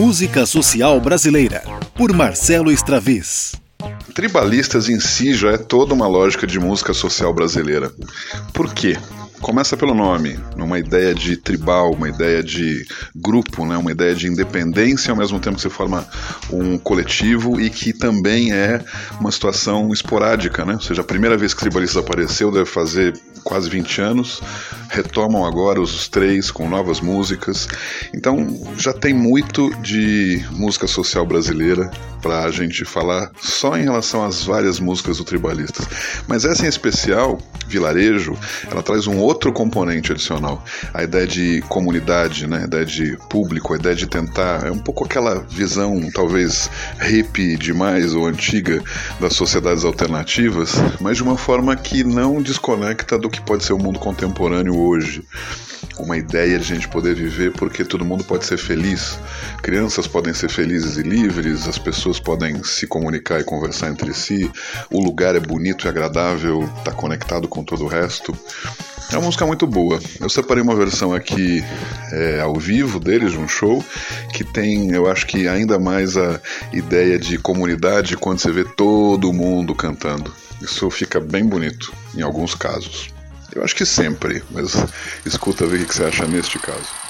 Música Social Brasileira, por Marcelo Straviz. Tribalistas em si já é toda uma lógica de música social brasileira. Por quê? Começa pelo nome, numa ideia de tribal, uma ideia de grupo, né? uma ideia de independência, ao mesmo tempo que se forma um coletivo e que também é uma situação esporádica. Né? Ou seja, a primeira vez que Tribalistas apareceu deve fazer quase 20 anos, retomam agora os três com novas músicas. Então já tem muito de música social brasileira para a gente falar só em relação às várias músicas do Tribalistas. Mas essa em especial, Vilarejo, ela traz um outro componente adicional. A ideia de comunidade, né? a ideia de público, a ideia de tentar. É um pouco aquela visão, talvez hippie demais ou antiga das sociedades alternativas, mas de uma forma que não desconecta do que pode ser o mundo contemporâneo hoje uma ideia de a gente poder viver porque todo mundo pode ser feliz. Crianças podem ser felizes e livres, as pessoas podem se comunicar e conversar entre si, o lugar é bonito e agradável, está conectado com todo o resto. É uma música muito boa. Eu separei uma versão aqui é, ao vivo deles, de um show, que tem, eu acho que ainda mais a ideia de comunidade quando você vê todo mundo cantando. Isso fica bem bonito em alguns casos. Eu acho que sempre, mas escuta ver o que você acha neste caso.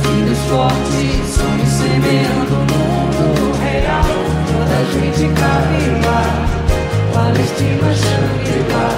filhos fortes, sonhos semendo o mundo real. Toda gente cabe lá, Palestina, Shangri-La.